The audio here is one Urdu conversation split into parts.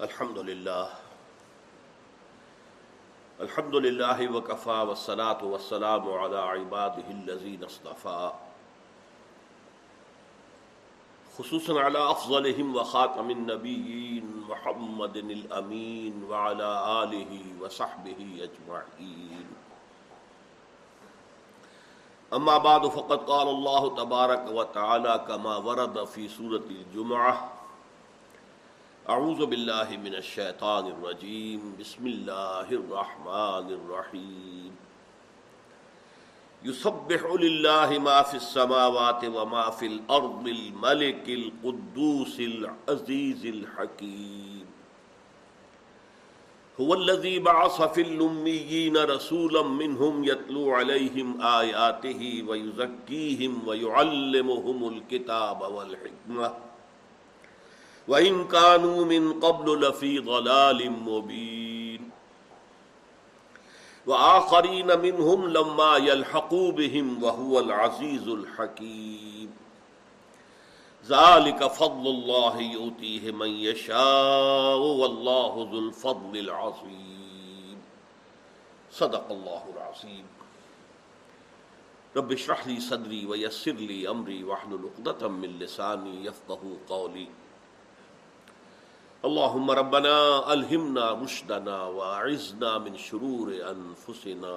الحمد لله الحمد لله وكفى والصلاة والسلام على عباده الذين اصطفى خصوصا على أفضلهم وخاتم النبيين محمد الأمين وعلى آله وصحبه أجمعين أما بعد، فقد قال الله تبارك وتعالى كما ورد في سورة الجمعة اعوذ باللہ من الشیطان الرجیم، بسم اللہ الرحمن الرحیم۔ يسبح لله ما في السماوات وما في الأرض الملك القدوس العزيز الحكيم هو الذي بعث في الأميين رسولا منهم يتلو عليهم آياته ويزكيهم ويعلمهم الكتاب والحكمة وَإِن كَانُوا مِن قَبْلُ لَفِي ضَلَالٍ مُبِينٍ وَآخَرِينَ مِنْهُمْ لَمَّا يَلْحَقُوا بِهِمْ وَهُوَ الْعَزِيزُ الْحَكِيمُ ذَلِكَ فَضْلُ اللَّهِ يُؤْتِيهِ مَن يَشَاءُ وَاللَّهُ ذُو الْفَضْلِ الْعَظِيمِ صدق الله العظيم رب اشرح لي صدري ويسر لي أمري واحلل عقدة من لساني يفقهوا قولي اللهم ربنا الهمنا رشدنا واعذنا من شرور انفسنا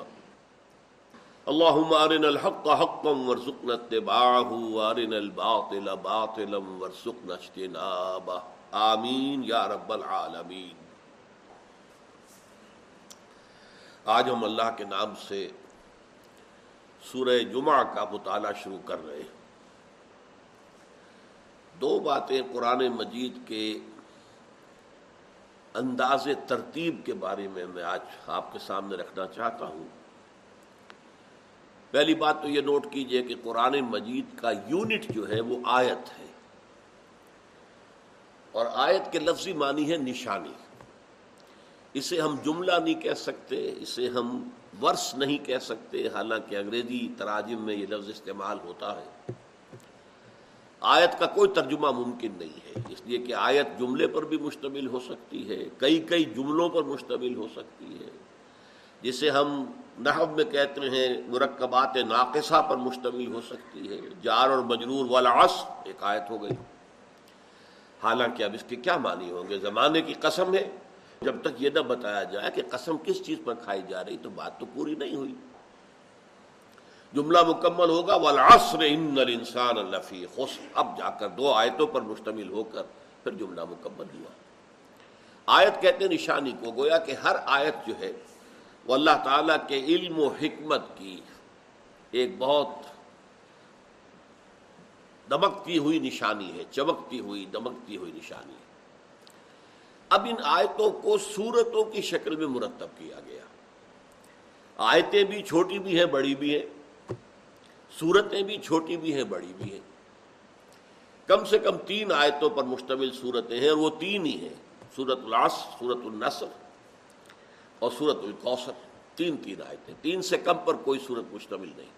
اللهم ارنا الحق حقا وارزقنا اتباعه وارنا الباطل باطلا وارزقنا اجتنابه. آمین یا رب العالمین آج ہم اللہ کے نام سے سورہ جمعہ کا مطالعہ شروع کر رہے ہیں۔ دو باتیں قرآن مجید کے انداز ترتیب کے بارے میں میں آج آپ کے سامنے رکھنا چاہتا ہوں۔ پہلی بات تو یہ نوٹ کیجیے کہ قرآن مجید کا یونٹ جو ہے وہ آیت ہے۔ اور آیت کے لفظی معنی ہے نشانی۔ اسے ہم جملہ نہیں کہہ سکتے، اسے ہم ورس نہیں کہہ سکتے، حالانکہ انگریزی تراجم میں یہ لفظ استعمال ہوتا ہے۔ آیت کا کوئی ترجمہ ممکن نہیں ہے، اس لیے کہ آیت جملے پر بھی مشتمل ہو سکتی ہے، کئی کئی جملوں پر مشتمل ہو سکتی ہے۔ جسے ہم نحب میں کہتے ہیں، مرکبات ناقصہ پر مشتمل ہو سکتی ہے۔ جار اور مجرور والعص ایک آیت ہو گئی۔ حالانکہ اب اس کے کیا معنی ہوں گے؟ زمانے کی قسم ہے۔ جب تک یہ نہ بتایا جائے کہ قسم کس چیز پر کھائی جا رہی تو بات تو پوری نہیں ہوئی۔ جملہ مکمل ہوگا، والعصر ان الانسان لفی خسر۔ اب جا کر دو آیتوں پر مشتمل ہو کر پھر جملہ مکمل ہوا۔ آیت کہتے ہیں نشانی کو، گویا کہ ہر آیت جو ہے وہ اللہ تعالیٰ کے علم و حکمت کی ایک بہت دمکتی ہوئی نشانی ہے، چمکتی ہوئی، دمکتی ہوئی نشانی ہے۔ اب ان آیتوں کو صورتوں کی شکل میں مرتب کیا گیا۔ آیتیں بھی چھوٹی بھی ہیں، بڑی بھی ہیں۔ صورتیں بھی چھوٹی بھی ہیں، بڑی بھی ہیں۔ کم سے کم تین آیتوں پر مشتمل صورتیں ہیں اور وہ تین ہی ہیں۔ سورت الاس سورت النصر اور سورت القوثر تین تین آیتیں، تین سے کم پر کوئی صورت مشتمل نہیں۔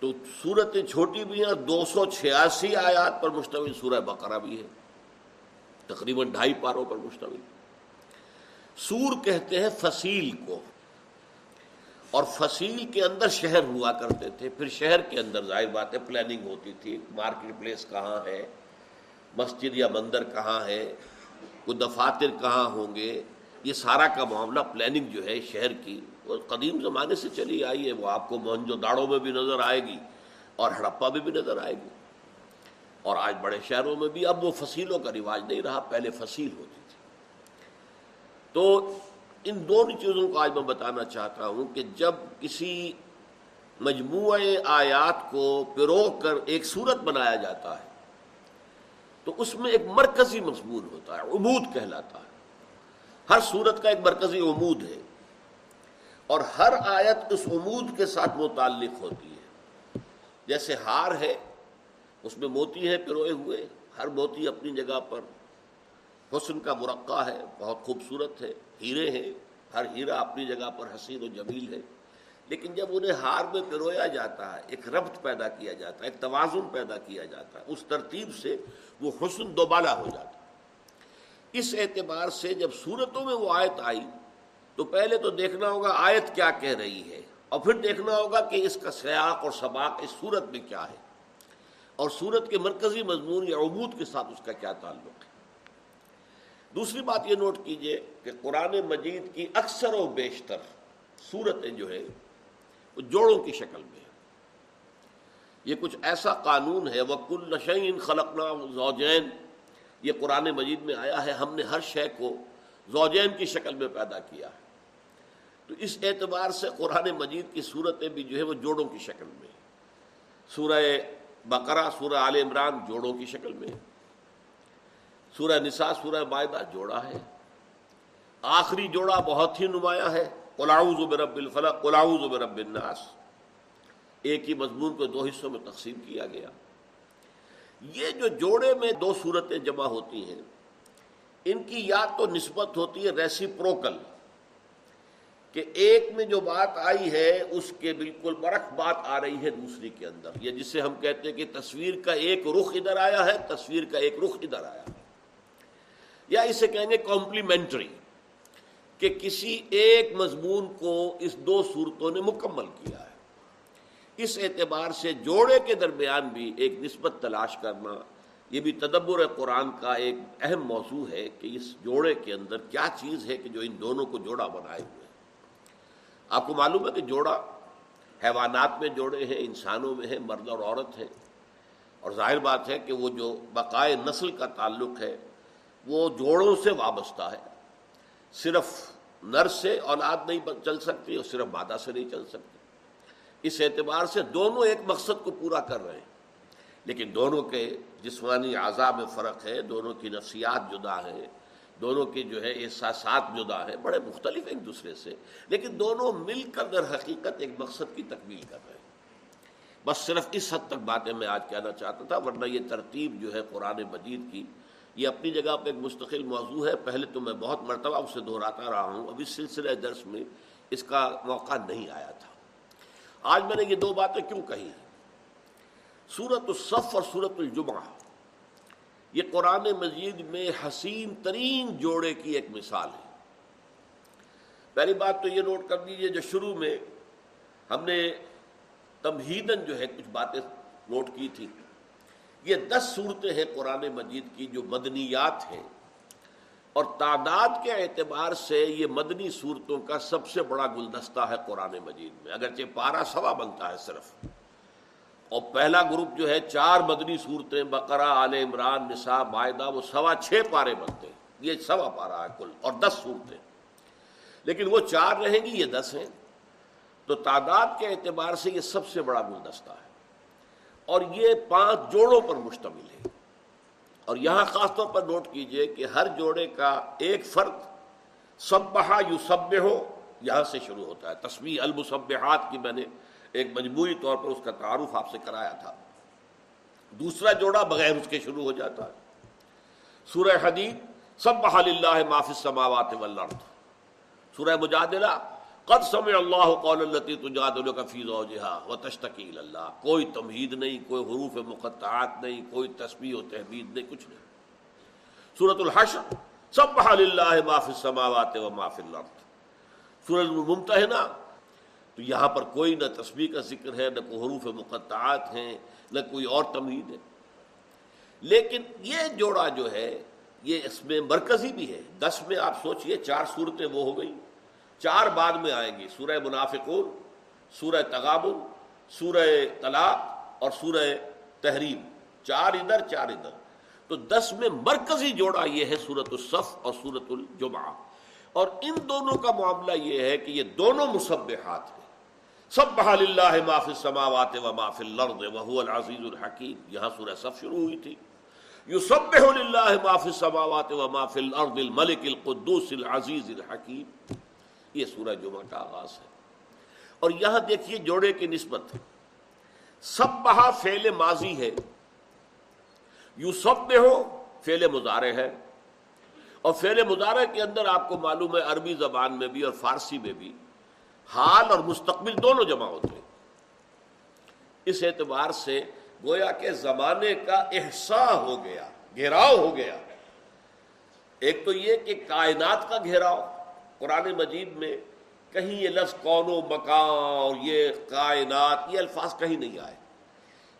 تو صورتیں چھوٹی بھی ہیں دو سو چھیاسی آیات پر مشتمل سورہ بقرہ بھی ہے تقریباً ڈھائی پاروں پر مشتمل۔ سور کہتے ہیں فصیل کو۔ اور فصیل کے اندر شہر ہوا کرتے تھے۔ پھر شہر کے اندر ظاہر بات ہے پلاننگ ہوتی تھی۔ مارکیٹ پلیس کہاں ہے؟ مسجد یا مندر کہاں ہے؟ کوئی دفاتر کہاں ہوں گے؟ یہ سارا کا معاملہ پلاننگ جو ہے شہر کی، وہ قدیم زمانے سے چلی آئی ہے۔ وہ آپ کو موہنجو داڑوں میں بھی نظر آئے گی اور ہڑپا میں بھی نظر آئے گی۔ اور آج بڑے شہروں میں بھی اب وہ فصیلوں کا رواج نہیں رہا، پہلے فصیل ہوتی تھی۔ تو ان دونوں چیزوں کو آج میں بتانا چاہتا ہوں کہ جب کسی مجموعہ آیات کو پرو کر ایک صورت بنایا جاتا ہے، تو اس میں ایک مرکزی مضمون ہوتا ہے امود کہلاتا ہے۔ ہر صورت کا ایک مرکزی امود ہے اور ہر آیت اس امود کے ساتھ متعلق ہوتی ہے۔ جیسے ہار ہے، اس میں موتی ہے پروئے ہوئے، ہر موتی اپنی جگہ پر، حسن کا مرقع ہے، بہت خوبصورت ہے۔ ہیرے ہیں، ہر ہیرا اپنی جگہ پر حسین و جمیل ہے۔ لیکن جب انہیں ہار میں پرویا جاتا ہے، ایک ربط پیدا کیا جاتا ہے، ایک توازن پیدا کیا جاتا ہے، اس ترتیب سے وہ حسن دوبالا ہو جاتا ہے۔ اس اعتبار سے جب صورتوں میں وہ آیت آئی، تو پہلے تو دیکھنا ہوگا آیت کیا کہہ رہی ہے، اور پھر دیکھنا ہوگا کہ اس کا سیاق اور سباق اس صورت میں کیا ہے۔ اور صورت کے مرکزی مضمون یا عبود کے ساتھ اس کا کیا تعلق ہے۔ دوسری بات یہ نوٹ کیجیے کہ قرآن مجید کی اکثر و بیشتر صورتیں جو ہے، وہ جوڑوں کی شکل میں یہ کچھ ایسا قانون ہے وہ کل نشین خلقنا زوجین یہ قرآن مجید میں آیا ہے، ہم نے ہر شے کو زوجین کی شکل میں پیدا کیا ہے۔ تو اس اعتبار سے قرآن مجید کی صورتیں بھی جو ہے، وہ جوڑوں کی شکل میں سورہ بقرہ، سورہ عال عمران جوڑوں کی شکل میں سورہ نساء، سورہ معدہ جوڑا ہے۔ آخری جوڑا بہت ہی نمایاں ہے۔ قلاؤ برب الفلق قلاؤ برب الناس۔ ایک ہی مضمون کو دو حصوں میں تقسیم کیا گیا۔ یہ جو جوڑے میں دو صورتیں جمع ہوتی ہیں، ان کی یاد تو نسبت ہوتی ہے ریسی پروکل کہ ایک میں جو بات آئی ہے، اس کے بالکل برق بات آ رہی ہے دوسری کے اندر۔ یا جسے ہم کہتے ہیں کہ تصویر کا ایک رخ ادھر آیا ہے، تصویر کا ایک رخ ادھر آیا ہے۔ یا اسے کہیں گے کمپلیمنٹری کہ کسی ایک مضمون کو اس دو صورتوں نے مکمل کیا ہے۔ اس اعتبار سے جوڑے کے درمیان بھی ایک نسبت تلاش کرنا، یہ بھی تدبر قرآن کا ایک اہم موضوع ہے کہ اس جوڑے کے اندر کیا چیز ہے کہ جو ان دونوں کو جوڑا بنائے ہوئے آپ کو معلوم ہے کہ جوڑا حیوانات میں جوڑے ہیں، انسانوں میں ہیں، مرد اور عورت ہیں۔ اور ظاہر بات ہے کہ وہ جو بقائے نسل کا تعلق ہے وہ جوڑوں سے وابستہ ہے۔ صرف نر سے اولاد نہیں چل سکتی اور صرف مادہ سے نہیں چل سکتی۔ اس اعتبار سے دونوں ایک مقصد کو پورا کر رہے ہیں۔ لیکن دونوں کے جسمانی اعضاء میں فرق ہے، دونوں کی نفسیات جدا ہے دونوں کے جو ہے احساسات جدا ہے بڑے مختلف ایک دوسرے سے۔ لیکن دونوں مل کر در حقیقت ایک مقصد کی تکمیل کر رہے ہیں۔ بس صرف اس حد تک باتیں میں آج کہنا چاہتا تھا، ورنہ یہ ترتیب جو ہے قرآن مجید کی یہ اپنی جگہ پہ ایک مستقل موضوع ہے۔ پہلے تو میں بہت مرتبہ اسے دہراتا رہا ہوں۔ اب اس سلسلے درس میں اس کا موقع نہیں آیا تھا۔ آج میں نے یہ دو باتیں کیوں کہی؟ ہیں سورت الصف اور سورت الجمعہ۔ یہ قرآن مجید میں حسین ترین جوڑے کی ایک مثال ہے۔ پہلی بات تو یہ نوٹ کر دیجیے جو شروع میں ہم نے تمہیدن جو ہے کچھ باتیں نوٹ کی تھی یہ دس صورتیں ہیں قرآن مجید کی جو مدنیات ہیں۔ اور تعداد کے اعتبار سے یہ مدنی صورتوں کا سب سے بڑا گلدستہ ہے قرآن مجید میں، اگرچہ پارا سوا بنتا ہے صرف۔ اور پہلا گروپ جو ہے چار مدنی صورتیں، بقرہ، آل عمران، نساء معاہدہ وہ سوا چھ پارے بنتے ہیں۔ یہ سوا پارا ہے کل، اور دس صورتیں۔ لیکن وہ چار رہیں گی، یہ دس ہیں۔ تو تعداد کے اعتبار سے یہ سب سے بڑا گلدستہ ہے۔ اور یہ پانچ جوڑوں پر مشتمل ہے۔ اور یہاں خاص طور پر نوٹ کیجیے کہ ہر جوڑے کا ایک فرد سب بہا یو سب ہو یہاں سے شروع ہوتا ہے۔ تصویر المصبحات کی میں نے ایک مجموعی طور پر اس کا تعارف آپ سے کرایا تھا۔ دوسرا جوڑا بغیر اس کے شروع ہو جاتا ہے۔ سورہ حدید سب بحال اللہ معافی سماوات والارض۔ سورہ مجادلہ قد سمع اللہ قول اللتی تجادلک فی زوجہا و تشتقیل اللہ۔ کوئی تمہید نہیں، کوئی حروف مقطعات نہیں، کوئی تسبیح و تحمید نہیں، کچھ نہیں۔ سورة الحشر، سبح للہ ما فی السماوات و ما فی الارض۔ سورة الممتحنہ، تو یہاں پر کوئی نہ تسبیح کا ذکر ہے، نہ کوئی حروف مقطعات ہیں، نہ کوئی اور تمہید ہے۔ لیکن یہ جوڑا جو ہے، یہ اس میں مرکزی بھی ہے۔ دس میں آپ سوچئے، چار صورتیں وہ ہو گئی چار بعد میں آئیں گی سورہ منافقون، سورہ تغابن، سورہ طلاق اور سورہ تحریم۔ چار ادھر چار ادھر۔ تو دس میں مرکزی جوڑا یہ ہے سورت الصف اور سورت الجمعہ۔ اور ان دونوں کا معاملہ یہ ہے کہ یہ دونوں مصبحات ہیں۔ سب بحال اللہ معاف سماوات و معاف الارض وهو العزیز الحکیم۔ یہاں سورہ صف شروع ہوئی تھی۔ یسبح للہ معاف السماوات و معاف الارض الملک القدوس العزیز الحکیم۔ یہ سورہ جمعہ کا آغاز ہے۔ اور یہاں دیکھیے جوڑے کی نسبت۔ سب بہا فیل ماضی ہے۔ یو سب میں ہو فیل مظاہرے ہے۔ اور فیل مظاہرے کے اندر آپ کو معلوم ہے عربی زبان میں بھی اور فارسی میں بھی۔ حال اور مستقبل دونوں جمع ہوتے ہیں۔ اس اعتبار سے گویا کے زمانے کا احسا ہو گیا، گھیراؤ ہو گیا۔ ایک تو یہ کہ کائنات کا گھیراؤ قرآن مجید میں کہیں یہ لفظ کون و مکان اور یہ کائنات، یہ الفاظ کہیں نہیں آئے۔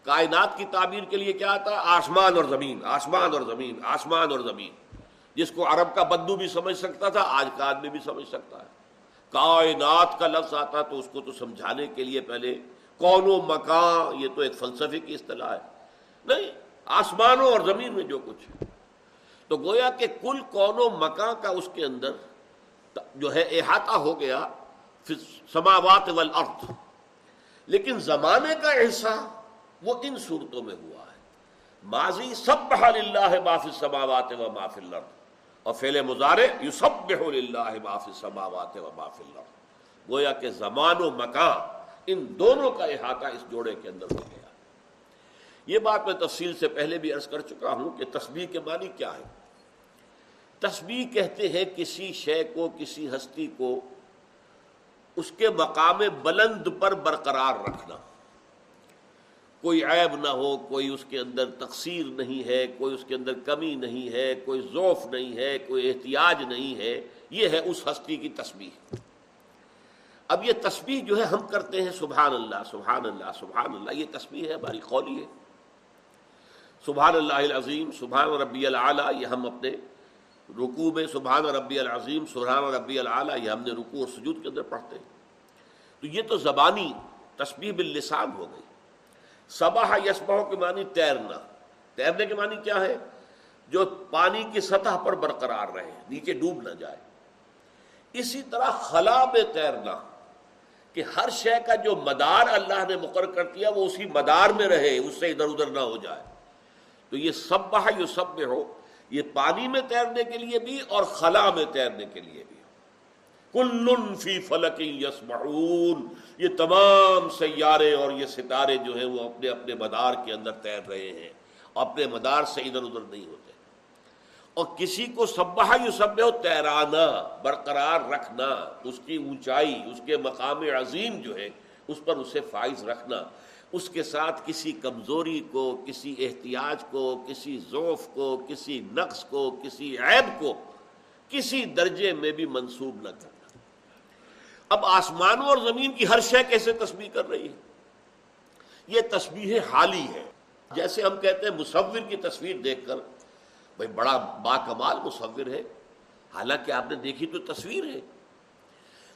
کائنات کی تعبیر کے لیے کیا آتا؟ ہے آسمان اور زمین، آسمان اور زمین، آسمان اور زمین۔ جس کو عرب کا بدو بھی سمجھ سکتا تھا، آج کا آدمی بھی سمجھ سکتا ہے۔ کائنات کا لفظ آتا تو اس کو تو سمجھانے کے لیے پہلے کون و مکان، یہ تو ایک فلسفے کی اصطلاح ہے۔ نہیں، آسمانوں اور زمین میں جو کچھ ہے۔ تو گویا کہ کل کون و مکان کا اس کے اندر جو ہے احاطہ ہو گیا سماوات والارض۔ لیکن زمانے کا حصہ وہ ان صورتوں میں ہوا ہے۔ ماضی سب بحال اللہ معاف سماوات و معاف الارض۔ اور فعل مظاہرے یو سب بحل معاف سماوات و معاف الارض۔ گویا کہ زمان و مکان ان دونوں کا احاطہ اس جوڑے کے اندر ہو گیا۔ یہ بات میں تفصیل سے پہلے بھی عرض کر چکا ہوں کہ تسبیح کے معنی کیا ہے تسبیح کہتے ہیں کسی شے کو، کسی ہستی کو، اس کے مقام بلند پر برقرار رکھنا۔ کوئی عیب نہ ہو، کوئی اس کے اندر تقسیر نہیں ہے، کوئی اس کے اندر کمی نہیں ہے، کوئی ذوف نہیں ہے، کوئی احتیاج نہیں ہے، یہ ہے اس ہستی کی تسبیح۔ اب یہ تسبیح جو ہے ہم کرتے ہیں سبحان اللہ سبحان اللہ سبحان اللہ، یہ تسبیح ہے، ہماری قولی ہے۔ سبحان اللہ العظیم، سبحان ربی العلیٰ یہ ہم اپنے رکوع میں سبحان ربی العظیم، سبحان ربی العلیٰ یہ ہم نے رکوع اور سجود کے اندر پڑھتے ہیں۔ تو یہ تو زبانی تسبیح باللسان ہو گئی۔ سباہ یسبہ کے معنی تیرنا۔ تیرنے کے معنی کیا ہے؟ جو پانی کی سطح پر برقرار رہے، نیچے ڈوب نہ جائے۔ اسی طرح خلا میں تیرنا، کہ ہر شے کا جو مدار اللہ نے مقرر کر دیا، وہ اسی مدار میں رہے، اس سے ادھر ادھر نہ ہو جائے۔ تو یہ سب بہا یہ سب میں ہو یہ پانی میں تیرنے کے لیے بھی اور خلا میں تیرنے کے لیے بھی۔ کل فی فلک یسمعون یہ تمام سیارے اور یہ ستارے جو ہیں وہ اپنے اپنے مدار کے اندر تیر رہے ہیں۔ اپنے مدار سے ادھر ادھر نہیں ہوتے۔ اور کسی کو سبہ یو سب تیرانا، برقرار رکھنا، اس کی اونچائی، اس کے مقام عظیم جو ہے، اس پر اسے فائز رکھنا۔ اس کے ساتھ کسی کمزوری کو، کسی احتیاج کو، کسی ذوف کو، کسی نقص کو، کسی عیب کو کسی درجے میں بھی منسوب نہ کرنا۔ اب آسمانوں اور زمین کی ہر شے کیسے تسبیح کر رہی ہے؟ یہ تسبیح حالی ہے۔ جیسے ہم کہتے ہیں مصور کی تصویر دیکھ کر، بھائی بڑا با کمال مصور ہے۔ حالانکہ آپ نے دیکھی تو تصویر ہے۔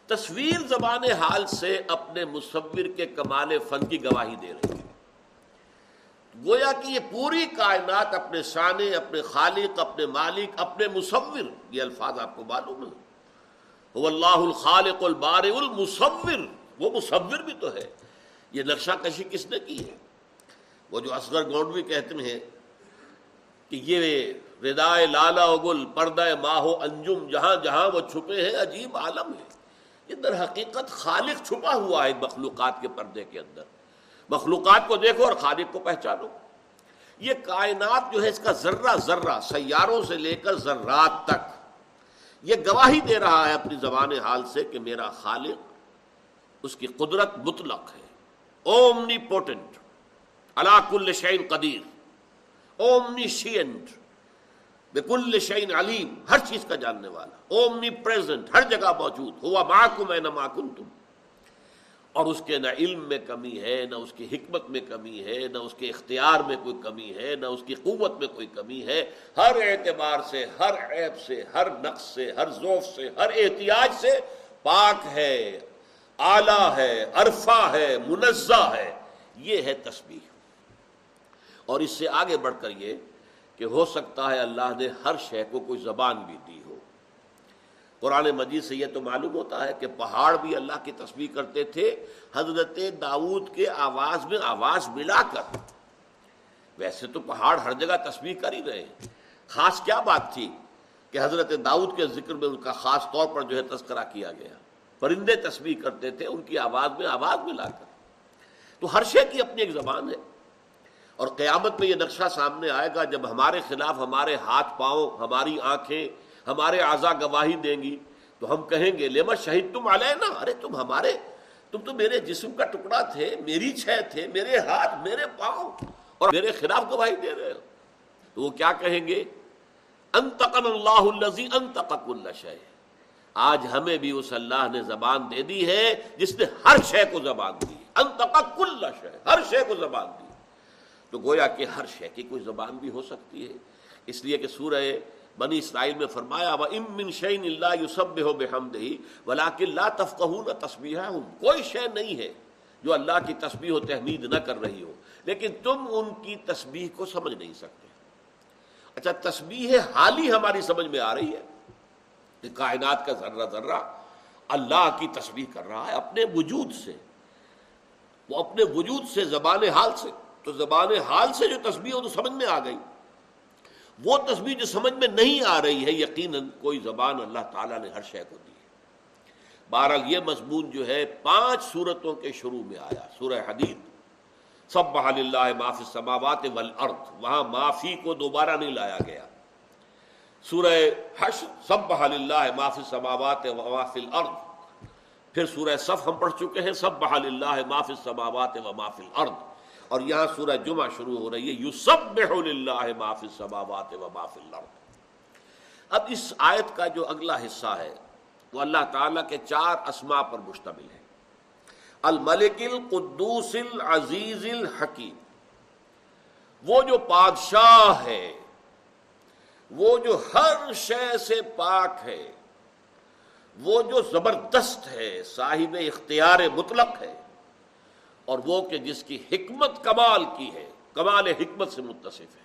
تصویر زبان حال سے اپنے مصور کے کمال فن کی گواہی دے رہی ہے۔ گویا کہ یہ پوری کائنات اپنے شانے اپنے خالق، اپنے مالک، اپنے مصور، یہ الفاظ آپ کو معلوم ہے وہ اللہ الخالق البار المصور، وہ مصور بھی تو ہے۔ یہ نقشہ کشی کس نے کی ہے؟ وہ جو اصغر گونڈوی کہتے ہیں کہ یہ ردائے لالا گل پردہ ماہو انجم، جہاں جہاں وہ چھپے ہیں، عجیب عالم ہے۔ یہ در حقیقت خالق چھپا ہوا ہے مخلوقات کے پردے کے اندر۔ مخلوقات کو دیکھو اور خالق کو پہچانو۔ یہ کائنات جو ہے اس کا ذرہ ذرہ، سیاروں سے لے کر ذرات تک۔ یہ گواہی دے رہا ہے اپنی زبان حال سے کہ میرا خالق اس کی قدرت مطلق ہے۔ اومنی پوٹنٹ کل شعین قدیر۔ اومنی شینٹ بکل شعین علیم ہر چیز کا جاننے والا اومنی پریزنٹ ہر جگہ موجود، ہوا ماکم ہے نہ ماکن تم اور اس کے نہ علم میں کمی ہے، نہ اس کی حکمت میں کمی ہے، نہ اس کے اختیار میں کوئی کمی ہے، نہ اس کی قوت میں کوئی کمی ہے. ہر اعتبار سے، ہر عیب سے، ہر نقص سے، ہر ذوف سے، ہر احتیاج سے پاک ہے، اعلی ہے، عرفہ ہے، منزہ ہے. یہ ہے تسبیح. اور اس سے آگے بڑھ کر یہ کہ ہو سکتا ہے اللہ نے ہر شے کو کوئی زبان بھی دی ہو۔ قرآن مجید سے یہ تو معلوم ہوتا ہے کہ پہاڑ بھی اللہ کی تصویر کرتے تھے، حضرت داود کے آواز میں آواز ملا کر۔ ویسے تو پہاڑ ہر جگہ تصویر کر ہی رہے خاص کیا بات تھی کہ حضرت داؤد کے ذکر میں ان کا خاص طور پر جو ہے تذکرہ کیا گیا۔ پرندے تصویر کرتے تھے، ان کی آواز میں آواز ملا کر۔ تو ہر شے کی اپنی ایک زبان ہے۔ اور قیامت میں یہ نقشہ سامنے آئے گا جب ہمارے خلاف ہمارے ہاتھ پاؤں، ہماری آنکھیں، ہمارے اعضا گواہی دیں گی، تو ہم کہیں گے لیما شہید تم آلے نا ارے تم ہمارے، تم تو میرے جسم کا ٹکڑا تھے، میری چھ تھے، میرے ہاتھ، میرے پاؤں، اور میرے خلاف گواہی دے رہے ہو۔ تو وہ کیا کہیں گے؟ انتقن اللہ الزی انتقق اللہ آج ہمیں بھی اس اللہ نے زبان دے دی ہے جس نے ہر شے کو زبان دی۔ انتقق اللہ شے ہر شے کو زبان دی۔ تو گویا کہ ہر شے کی کوئی زبان بھی ہو سکتی ہے۔ اس لیے کہ سورہ بنی اسرائیل میں فرمایا وا امن شعین اللہ یوسب ہو بے ہم دہی ولا لا تفقہ تصبیح کوئی شے نہیں ہے جو اللہ کی تسبیح و تحمید نہ کر رہی ہو، لیکن تم ان کی تسبیح کو سمجھ نہیں سکتے۔ اچھا تسبیح حالی ہماری سمجھ میں آ رہی ہے کہ کائنات کا ذرہ ذرہ اللہ کی تسبیح کر رہا ہے اپنے وجود سے، وہ اپنے وجود سے زبان حال سے۔ تو زبان حال سے جو تسبیح ہو تو سمجھ میں آ گئی۔ وہ تصویر جو سمجھ میں نہیں آ رہی ہے، یقیناً کوئی زبان اللہ تعالیٰ نے ہر شے کو دی ہے۔ بہرحال یہ مضمون جو ہے، پانچ صورتوں کے شروع میں آیا، سورہ حدید۔ سب بحال اللہ معافی سماوات والارض، وہاں معافی کو دوبارہ نہیں لایا گیا۔ سورہ حش سب بحال اللہ معافی سماوات و معافی الارض۔ پھر سورہ صف ہم پڑھ چکے ہیں سب بحال اللہ معافی سماوات و معافی الارض۔ اور یہاں سورہ جمعہ شروع ہو رہی ہے یو سب معافی سبابات و معاف اللہ اب اس آیت کا جو اگلا حصہ ہے، وہ اللہ تعالیٰ کے چار اسما پر مشتمل ہے۔ الملک القدوس العزیز الحکیم۔ وہ جو بادشاہ ہے، وہ جو ہر شے سے پاک ہے، وہ جو زبردست ہے، صاحب اختیار مطلق ہے۔ اور وہ کہ جس کی حکمت کمال کی ہے، کمال حکمت سے متصف ہے۔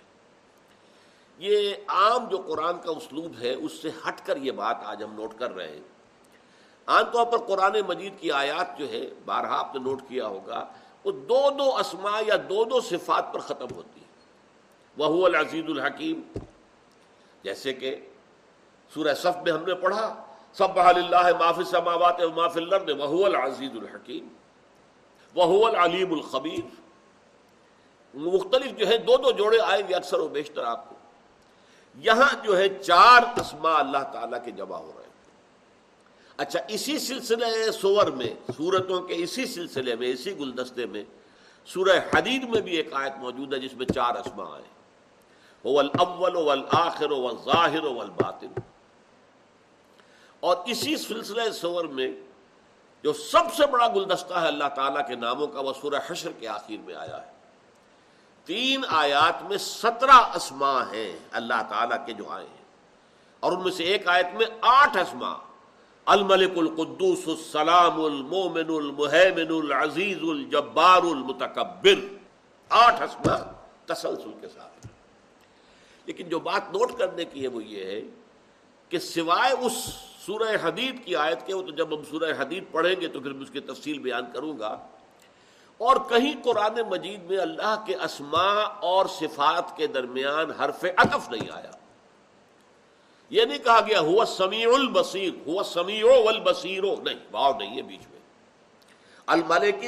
یہ عام جو قرآن کا اسلوب ہے، اس سے ہٹ کر یہ بات آج ہم نوٹ کر رہے ہیں۔ عام طور پر قرآن مجید کی آیات جو ہے، بارہا آپ نے نوٹ کیا ہوگا، وہ دو دو اسما یا دو دو صفات پر ختم ہوتی ہے وہ العزیز الحکیم، جیسے کہ سورہ صف میں ہم نے پڑھا سب اللہ معافی سماوات معاف الرد وہ العزیز الحکیم۔ وہ العلیم الخبیر۔ مختلف جو ہے دو دو جوڑے آئیں گے اکثر و بیشتر آپ کو۔ یہاں جو ہے چار اسما اللہ تعالی کے جمع ہو رہے ہیں۔ اچھا اسی سلسلے سور میں، سورتوں کے اسی سلسلے میں، اسی گلدستے میں، سورہ حدید میں بھی ایک آیت موجود ہے جس میں چار اسما آئے اول والآخر والظاہر والباطن۔ اور اسی سلسلے سور میں جو سب سے بڑا گلدستہ ہے اللہ تعالیٰ کے ناموں کا، وہ سورہ حشر کے آخر میں آیا ہے۔ تین آیات میں سترہ اسما ہیں اللہ تعالیٰ کے جو آئے ہیں۔ اور ان میں سے ایک آیت میں آٹھ اسما الملک القدوس السلام المومن المحمن العزیز الجبار المتکبر۔ آٹھ اسما تسلسل کے ساتھ۔ لیکن جو بات نوٹ کرنے کی ہے وہ یہ ہے کہ سوائے اس سورہ حدید کی آیت کے وہ تو جب ہم سورہ حدید پڑھیں گے تو پھر میں اس کی تفصیل بیان کروں گا۔ اور کہیں قرآن مجید میں اللہ کے اسماء اور صفات کے درمیان حرف عطف نہیں آیا۔ یہ نہیں کہا گیا ہوا سمیع البصیر، ہوا سمیع والبصیرو نہیں واؤ نہیں ہے بیچ میں۔ الملک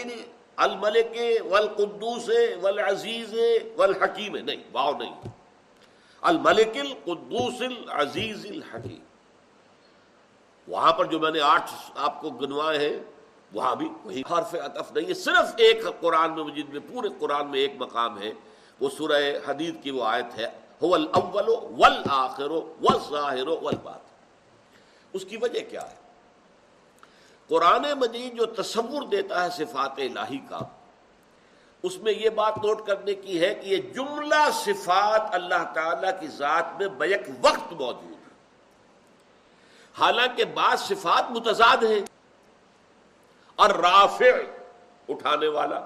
الملک والقدوس والعزیز والحکیم، نہیں واؤ نہیں۔ الملک القدوس العزیز الحکیم۔ وہاں پر جو میں نے آٹھ آپ کو گنوائے ہیں، وہاں بھی وہی حرف عطف نہیں ہے۔ صرف ایک قرآن میں مجید میں، پورے قرآن میں ایک مقام ہے۔ وہ سورہ حدید کی وہ آیت ہے۔ اس کی وجہ کیا ہے؟ قرآن مجید جو تصور دیتا ہے صفات الہی کا، اس میں یہ بات نوٹ کرنے کی ہے کہ یہ جملہ صفات اللہ تعالی کی ذات میں بیک وقت موجود حالانکہ بعض صفات متضاد ہیں۔ اور رافع اٹھانے والا،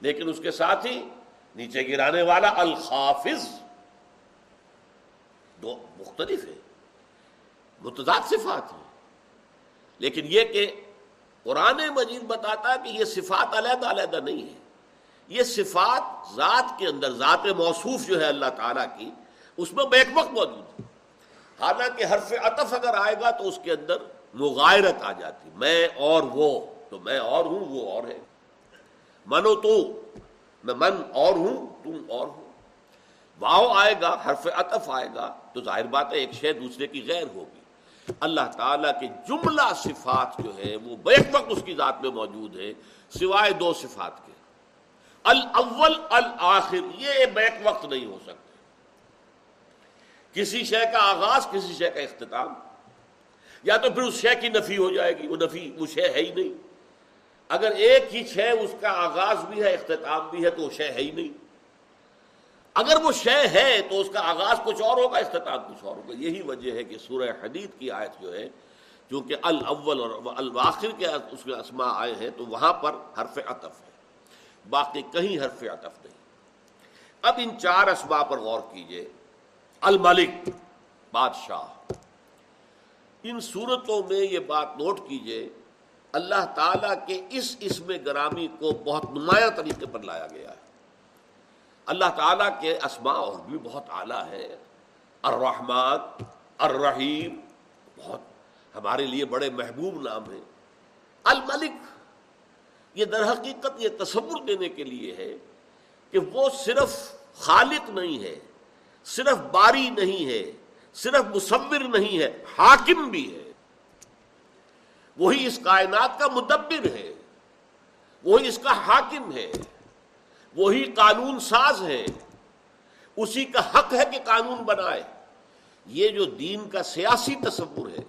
لیکن اس کے ساتھ ہی نیچے گرانے والا الخافظ دو مختلف ہے متضاد صفات ہیں۔ لیکن یہ کہ قرآن مجید بتاتا ہے کہ یہ صفات علیحدہ علیحدہ نہیں ہے یہ صفات ذات کے اندر، ذات موصوف جو ہے اللہ تعالیٰ کی، اس میں بیک وقت موجود ہے۔ حالانکہ حرف عطف اگر آئے گا تو اس کے اندر مغائرت آ جاتی۔ میں اور وہ، تو میں اور ہوں، وہ اور ہے۔ منو تو، میں من اور ہوں، تم اور ہوں واؤ آئے گا، حرف عطف آئے گا، تو ظاہر بات ہے ایک شے دوسرے کی غیر ہوگی۔ اللہ تعالیٰ کے جملہ صفات جو ہے وہ بیک وقت اس کی ذات میں موجود ہے سوائے دو صفات کے۔ الاول الآخر یہ بیک وقت نہیں ہو سکتا۔ کسی شے کا آغاز، کسی شے کا اختتام۔ یا تو پھر اس شے کی نفی ہو جائے گی، وہ نفی، وہ شے ہے ہی نہیں۔ اگر ایک ہی شے اس کا آغاز بھی ہے، اختتام بھی ہے، تو وہ شے ہے ہی نہیں۔ اگر وہ شے ہے، تو اس کا آغاز کچھ اور ہوگا، اختتام کچھ اور ہوگا۔ یہی وجہ ہے کہ سورہ حدید کی آیت جو ہے، چونکہ الاول اور الواخر کے اس میں اسماء آئے ہیں، تو وہاں پر حرف عطف ہے۔ باقی کہیں حرف عطف نہیں۔ اب ان چار اسماء پر غور کیجیے۔ الملک، بادشاہ۔ ان صورتوں میں یہ بات نوٹ کیجیے، اللہ تعالی کے اس اسم گرامی کو بہت نمایاں طریقے پر لایا گیا ہے۔ اللہ تعالیٰ کے اسماء اور بھی بہت اعلیٰ ہے الرحمن، الرحیم، بہت ہمارے لیے بڑے محبوب نام ہیں۔ الملک، یہ در حقیقت یہ تصور دینے کے لیے ہے کہ وہ صرف خالق نہیں ہے۔ صرف باری نہیں ہے، صرف مصور نہیں ہے، حاکم بھی ہے۔ وہی اس کائنات کا مدبر ہے، وہی اس کا حاکم ہے، وہی قانون ساز ہے۔ اسی کا حق ہے کہ قانون بنائے۔ یہ جو دین کا سیاسی تصور ہے،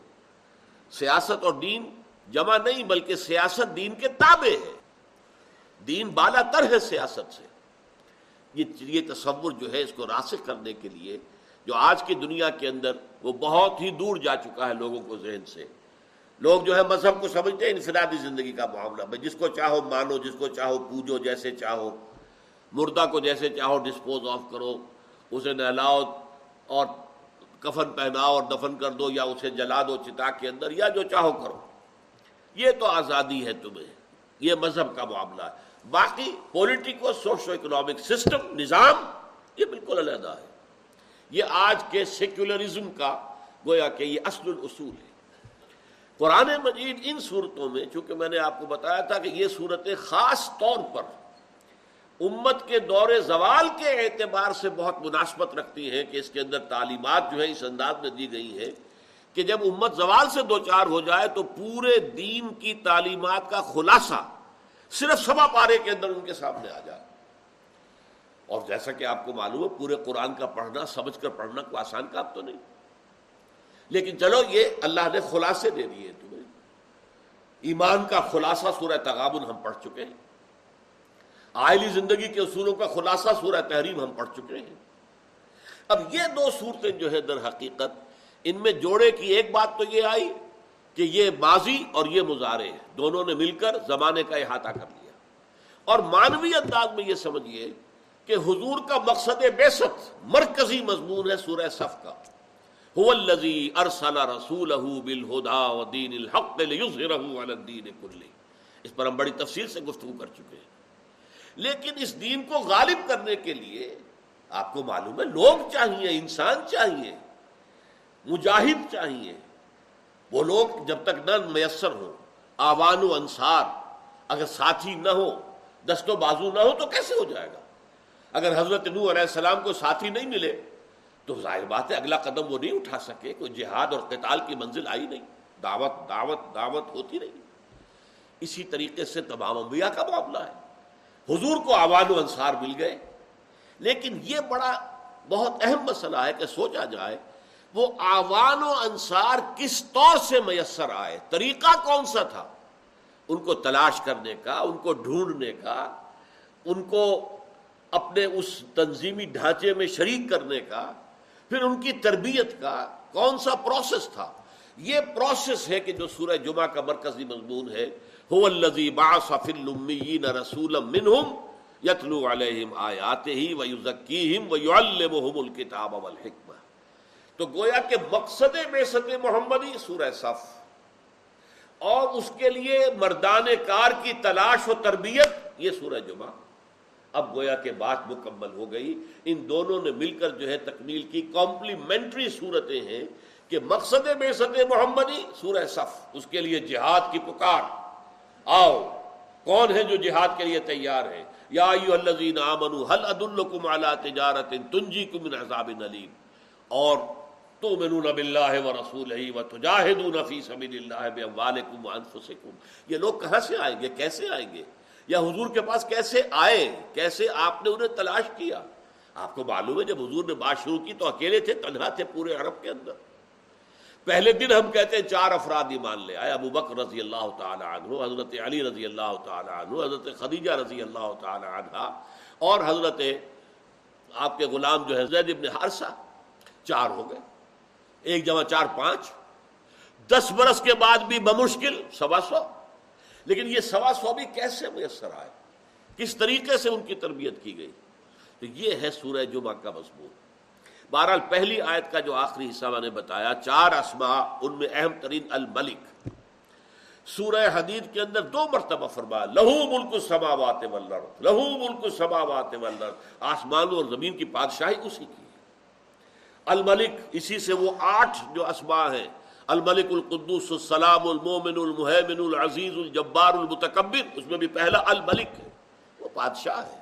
سیاست اور دین جمع نہیں بلکہ سیاست دین کے تابع ہے۔ دین بالا تر ہے سیاست سے۔ یہ تصور جو ہے اس کو راسخ کرنے کے لیے جو آج کی دنیا کے اندر وہ بہت ہی دور جا چکا ہے لوگوں کو ذہن سے۔ لوگ جو ہے مذہب کو سمجھتے ہیں انفرادی زندگی کا معاملہ۔ بھائی جس کو چاہو مانو، جس کو چاہو پوجو جیسے چاہو، مردہ کو جیسے چاہو ڈسپوز آف کرو، اسے نہلاؤ اور کفن پہناؤ اور دفن کر دو یا اسے جلا دو چتا کے اندر یا جو چاہو کرو۔ یہ تو آزادی ہے تمہیں۔ یہ مذہب کا معاملہ ہے۔ باقی پولیٹیکو سوشو اکنامک سسٹم نظام، یہ بالکل علیحدہ ہے۔ یہ آج کے سیکولرزم کا گویا کہ یہ اصل الاصول ہے۔ قرآن مجید ان صورتوں میں، چونکہ میں نے آپ کو بتایا تھا کہ یہ صورتیں خاص طور پر امت کے دور زوال کے اعتبار سے بہت مناسبت رکھتی ہیں کہ اس کے اندر تعلیمات جو ہے اس انداز میں دی گئی ہیں کہ جب امت زوال سے دو چار ہو جائے تو پورے دین کی تعلیمات کا خلاصہ صرف سبا پارے کے اندر ان کے سامنے آ جائے اور جیسا کہ آپ کو معلوم ہے، پورے قرآن کا پڑھنا، سمجھ کر پڑھنا کوئی آسان کام تو نہیں۔ لیکن چلو، یہ اللہ نے خلاصے دے دیے تمہیں۔ ایمان کا خلاصہ سورہ تغابن ہم پڑھ چکے ہیں۔ آئلی زندگی کے اصولوں کا خلاصہ سورہ تحریم ہم پڑھ چکے ہیں۔ اب یہ دو صورتیں جو ہے در حقیقت، ان میں جوڑے کی ایک بات تو یہ آئی۔ کہ یہ ماضی اور یہ مظاہرے دونوں نے مل کر زمانے کا احاطہ کر لیا۔ اور مانوی انداز میں یہ سمجھیے کہ حضور کا مقصد بے مرکزی مضمون ہے سورہ صف کا۔ رسول اس پر ہم بڑی تفصیل سے گفتگو کر چکے ہیں۔ لیکن اس دین کو غالب کرنے کے لیے آپ کو معلوم ہے، لوگ چاہیے، انسان چاہیے، مجاہد چاہیے۔ وہ لوگ جب تک نہ میسر ہو آوان و انصار، اگر ساتھی نہ ہو، دست و بازو نہ ہو تو کیسے ہو جائے گا؟ اگر حضرت نو علیہ السلام کو ساتھی نہیں ملے، تو ظاہر بات ہے اگلا قدم وہ نہیں اٹھا سکے، کوئی جہاد اور قتال کی منزل آئی نہیں، دعوت دعوت دعوت ہوتی نہیں اسی طریقے سے تمام انبیاء کا معاملہ ہے۔ حضور کو آوان و انصار مل گئے، لیکن یہ بڑا بہت اہم مسئلہ ہے کہ سوچا جائے وہ آوان و انصار کس طور سے میسر آئے؟ طریقہ کون سا تھا؟ ان کو تلاش کرنے کا، ان کو ڈھونڈنے کا، ان کو اپنے اس تنظیمی ڈھانچے میں شریک کرنے کا، پھر ان کی تربیت کا، کون سا پروسیس تھا؟ یہ پروسیس ہے کہ جو سورہ جمعہ کا مرکزی مضمون ہے، هو الذي بعث في الاميين رسولا منهم يتلو عليهم آياته ويزكيهم ويعلمهم الكتاب والحكمة تو گویا کہ مقصد بعثت محمدی سورہ صف اور اس کے لیے مردان کار کی تلاش و تربیت، یہ سورہ جمعہ۔ اب گویا کہ بات مکمل ہو گئی۔ ان دونوں نے مل کر جو ہے تکمیل کی۔ کمپلیمنٹری صورتیں ہیں کہ مقصد بعثت محمدی سورہ صف، اس کے لیے جہاد کی پکار۔ آؤ، کون ہے جو جہاد کے لیے تیار ہے؟ یا آمنو حل ادالکم علی تجارت تنجیکم من عذاب علیم اور تؤمنون باللہ و رسولہ و تجاہدون فی سبیل اللہ باموالکم وانفسکم۔ یہ لوگ کہاں سے آئیں گے؟ کیسے آئیں گے؟ یا حضور کے پاس کیسے آئے؟ کیسے آپ نے انہیں تلاش کیا؟ آپ کو معلوم ہے جب حضور نے بات شروع کی تو اکیلے تھے، تنہا تھے پورے عرب کے اندر۔ پہلے دن ہم کہتے ہیں چار افراد ایمان لے آئے، ابو بکر رضی اللہ تعالی عنہ، حضرت علی رضی اللہ تعالی عنہ، حضرت خدیجہ رضی اللہ تعالی عنہ، اور حضرت آپ کے غلام جو ہے زید ابن حارثہ، چار ہو گئے۔ ایک جمع چار پانچ، دس برس کے بعد بھی بمشکل سوا سو۔ لیکن یہ سوا سو بھی کیسے میسر آئے؟ کس طریقے سے ان کی تربیت کی گئی؟ تو یہ ہے سورہ جمعہ کا مضمون۔ بہرحال پہلی آیت کا جو آخری حصہ میں نے بتایا، چار اسما ان میں اہم ترین الملک۔ سورہ حدید کے اندر دو مرتبہ فرما لہو ملک سماوات والارض، لہو ملک سماوات والارض۔ آسمانوں اور زمین کی بادشاہی اسی کی۔ الملک، اسی سے وہ آٹھ جو اسما ہیں، الملک القدس السلام، المومن المحمن العزیز الجبار، المتکبر، اس میں بھی پہلا الملک ہے، وہ بادشاہ ہے،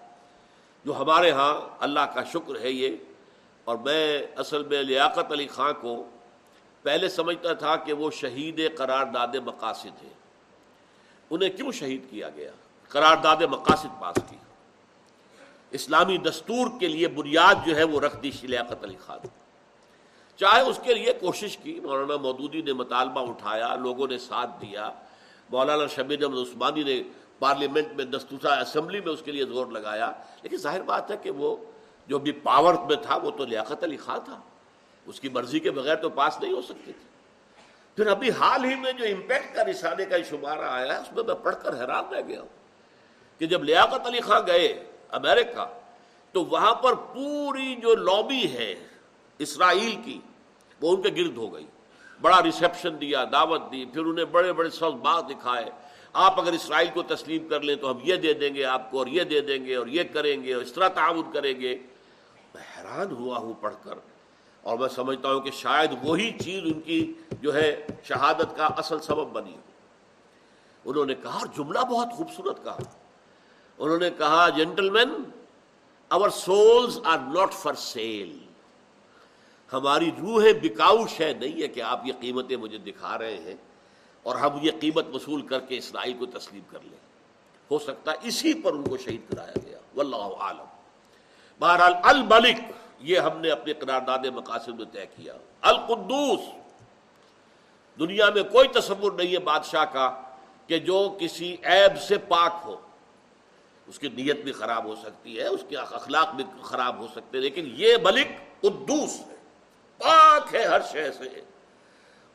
جو ہمارے ہاں اللہ کا شکر ہے یہ۔ اور میں اصل میں لیاقت علی خان کو پہلے سمجھتا تھا کہ وہ شہید قرار داد مقاصد ہیں۔ انہیں کیوں شہید کیا گیا؟ قرار داد مقاصد پاس کی۔ اسلامی دستور کے لیے بنیاد جو ہے وہ رکھ دی لیاقت علی خان۔ چاہے اس کے لیے کوشش کی، مولانا مودودی نے مطالبہ اٹھایا، لوگوں نے ساتھ دیا۔ مولانا شبیر احمد عثمانی نے پارلیمنٹ میں دستوسا اسمبلی میں اس کے لیے زور لگایا۔ لیکن ظاہر بات ہے کہ وہ جو بھی پاور میں تھا، وہ تو لیاقت علی خان تھا۔ اس کی مرضی کے بغیر تو پاس نہیں ہو سکتی تھی۔ پھر ابھی حال ہی میں جو امپیکٹ کا رسالے کا شمارہ آیا ہے اس میں میں پڑھ کر حیران رہ گیا ہوں کہ جب لیاقت علی خان گئے امریکہ، تو وہاں پر پوری جو لابی ہے اسرائیل کی وہ ان کے گرد ہو گئی۔ بڑا ریسیپشن دیا، دعوت دی، پھر انہیں بڑے بڑے سب دکھائے۔ آپ اگر اسرائیل کو تسلیم کر لیں تو ہم یہ دے دیں گے آپ کو اور یہ دے دیں گے اور یہ کریں گے اور اس طرح تعاون کریں گے۔ میں حیران ہوا ہوں پڑھ کر۔ اور میں سمجھتا ہوں کہ شاید وہی چیز ان کی جو ہے شہادت کا اصل سبب بنی انہوں نے کہا، اور جملہ بہت خوبصورت کہا۔ انہوں نے کہا gentlemen our souls are not for sale ہماری روحیں بکاؤ شے نہیں ہے کہ آپ یہ قیمتیں مجھے دکھا رہے ہیں اور ہم یہ قیمت وصول کر کے اسرائیل کو تسلیم کر لیں۔ ہو سکتا ہے اسی پر ان کو شہید کرایا گیا۔ واللہ عالم بہرحال الملک، یہ ہم نے اپنے قرارداد مقاصد میں طے کیا۔ القدوس۔ دنیا میں کوئی تصور نہیں ہے بادشاہ کا کہ جو کسی عیب سے پاک ہو۔ اس کی نیت بھی خراب ہو سکتی ہے، اس کے اخلاق بھی خراب ہو سکتے ہیں، لیکن یہ ملک قدوس ہے۔ پاک ہے ہر شے سے۔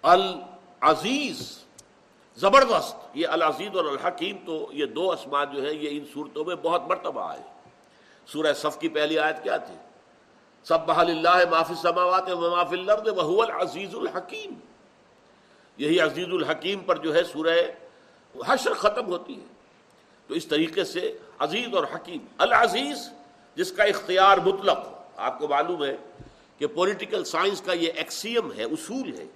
العزیز، زبردست، یہ العزیز اور الحکیم تو یہ دو اسما جو ہیں، یہ ان صورتوں میں بہت مرتبہ آئے۔ سورہ صف کی پہلی آیت کیا تھی؟ سب بحل اللہ معافی سماوات معافی الارض وهو العزیز الحکیم۔ یہی عزیز الحکیم پر جو ہے سورہ حشر ختم ہوتی ہے۔ تو اس طریقے سے عزیز اور حکیم۔ العزیز، جس کا اختیار مطلق ہو آپ کو معلوم ہے کہ پولیٹیکل سائنس کا یہ ایکسیم ہے، اصول ہے.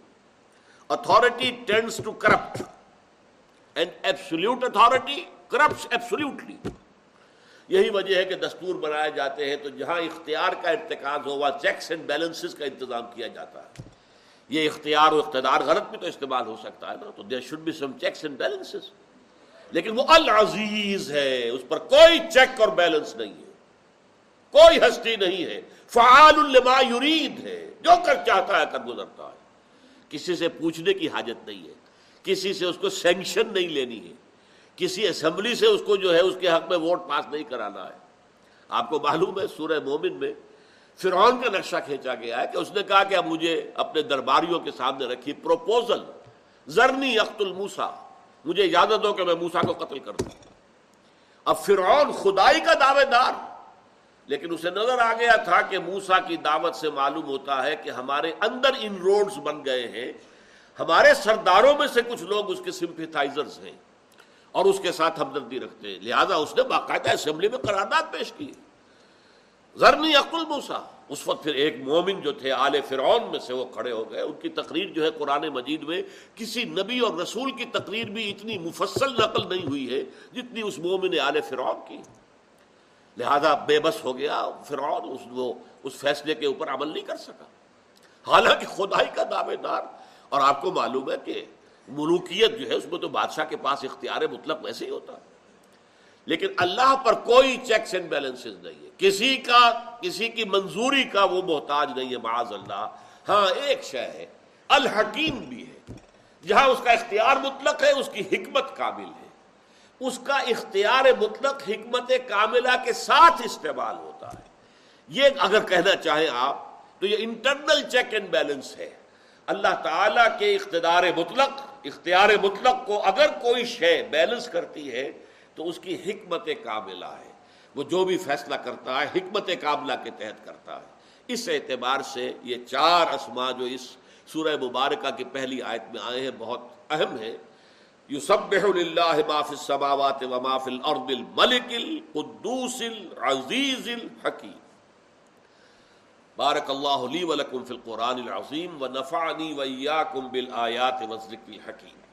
Authority tends to corrupt authority corrupt absolutely یہی وجہ ہے کہ دستور بنائے جاتے ہیں تو جہاں اختیار کا ارتکاز ہو وہاں چیکس اینڈ بیلنسز کا انتظام کیا جاتا ہے. یہ اختیار و اقتدار غلط بھی تو استعمال ہو سکتا ہے نا، تو there should be some checks and balances لیکن وہ العزیز ہے، اس پر کوئی چیک اور بیلنس نہیں ہے. کوئی ہستی نہیں ہے۔ فعال لما یرید ہے۔ جو کر چاہتا ہے کر گزرتا ہے۔ کسی سے پوچھنے کی حاجت نہیں ہے۔ کسی سے اس کو سینکشن نہیں لینی ہے۔ کسی اسمبلی سے اس کو جو ہے اس کے حق میں ووٹ پاس نہیں کرانا ہے۔ آپ کو معلوم ہے سورہ مومن میں فرعون کا نقشہ کھینچا گیا ہے کہ اس نے کہا کہ اب مجھے اپنے درباریوں کے سامنے رکھی پروپوزل زرنی اخت الموسا مجھے اجازت ہو کہ میں موسا کو قتل کر دوں۔ اب فرعون خدائی کا دعوے دار۔ لیکن اسے نظر آ گیا تھا کہ موسا کی دعوت سے معلوم ہوتا ہے کہ ہمارے اندر ان روڈز بن گئے ہیں۔ ہمارے سرداروں میں سے کچھ لوگ اس کے سمپیتائزرز ہیں اور اس کے ساتھ ہمدردی رکھتے ہیں۔ لہذا اس نے باقاعدہ اسمبلی میں قرارداد پیش کی۔ غرنی عقل موسا اس وقت پھر ایک مومن جو تھے آل فرعون میں سے وہ کھڑے ہو گئے۔ ان کی تقریر جو ہے قرآن مجید میں کسی نبی اور رسول کی تقریر بھی اتنی مفصل نقل نہیں ہوئی ہے جتنی اس مومن آل فرعون کی۔ لہذا بے بس ہو گیا فرعون اس وہ اس فیصلے کے اوپر عمل نہیں کر سکا۔ حالانکہ خدائی کا دعوے دار، اور آپ کو معلوم ہے کہ ملوکیت جو ہے، اس میں تو بادشاہ کے پاس اختیار مطلق ویسے ہی ہوتا۔ لیکن اللہ پر کوئی چیکس اینڈ بیلنس نہیں ہے۔ کسی کا، کسی کی منظوری کا وہ محتاج نہیں ہے، معاذ اللہ۔ ہاں ایک شے ہے، الحکیم بھی ہے۔ جہاں اس کا اختیار مطلق ہے، اس کی حکمت کامل ہے۔ اس کا اختیار مطلق حکمت کاملہ کے ساتھ استعمال ہوتا ہے۔ یہ اگر کہنا چاہیں آپ، تو یہ انٹرنل چیک اینڈ بیلنس ہے۔ اللہ تعالی کے اقتدار مطلق، اختیار مطلق کو اگر کوئی شے بیلنس کرتی ہے، تو اس کی حکمت کاملہ ہے۔ وہ جو بھی فیصلہ کرتا ہے، حکمت کاملہ کے تحت کرتا ہے۔ اس اعتبار سے یہ چار اسما جو اس سورہ مبارکہ کی پہلی آیت میں آئے ہیں، بہت اہم ہے یسبح للہ ما فی السماوات و ما فی الارض الملک القدوس العزیز الحکیم۔ بارک اللہ لی ولکم فی القرآن العظیم و نفعنی و ایاکم بالآیات و ذکر الحکیم۔